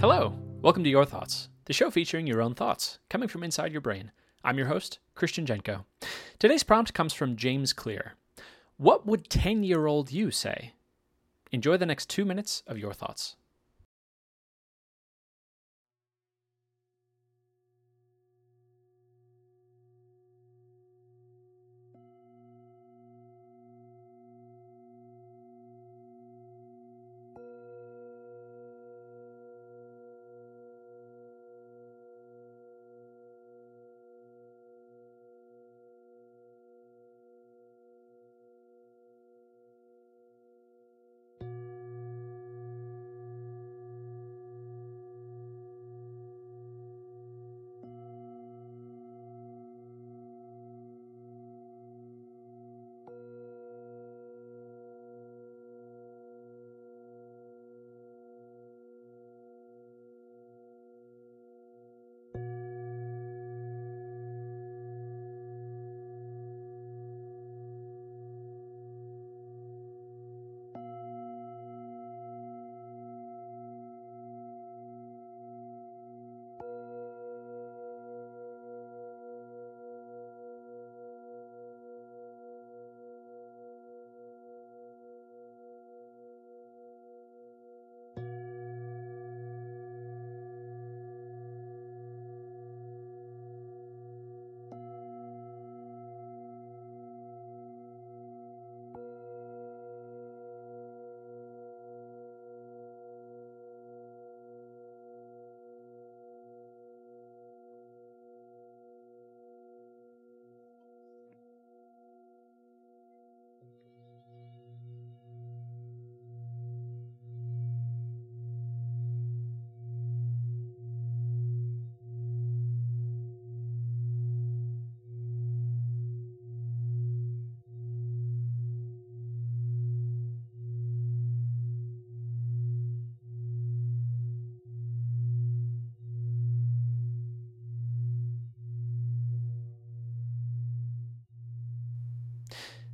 Hello, welcome to Your Thoughts, the show featuring your own thoughts coming from inside your brain. I'm your host, Christian Jenko. Today's prompt comes from James Clear. What would 10 year old you say? Enjoy the next two minutes of your thoughts.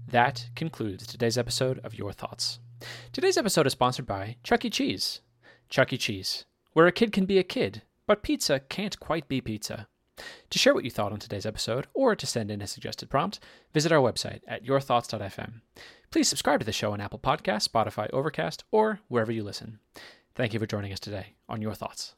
That concludes today's episode of Your Thoughts. Today's episode is sponsored by Chuck E. Cheese. Chuck E. Cheese, where a kid can be a kid, but pizza can't quite be pizza. To share what you thought on today's episode or to send in a suggested prompt, visit our website at yourthoughts.fm. Please subscribe to the show on Apple Podcasts, Spotify, Overcast, or wherever you listen. Thank you for joining us today on Your Thoughts.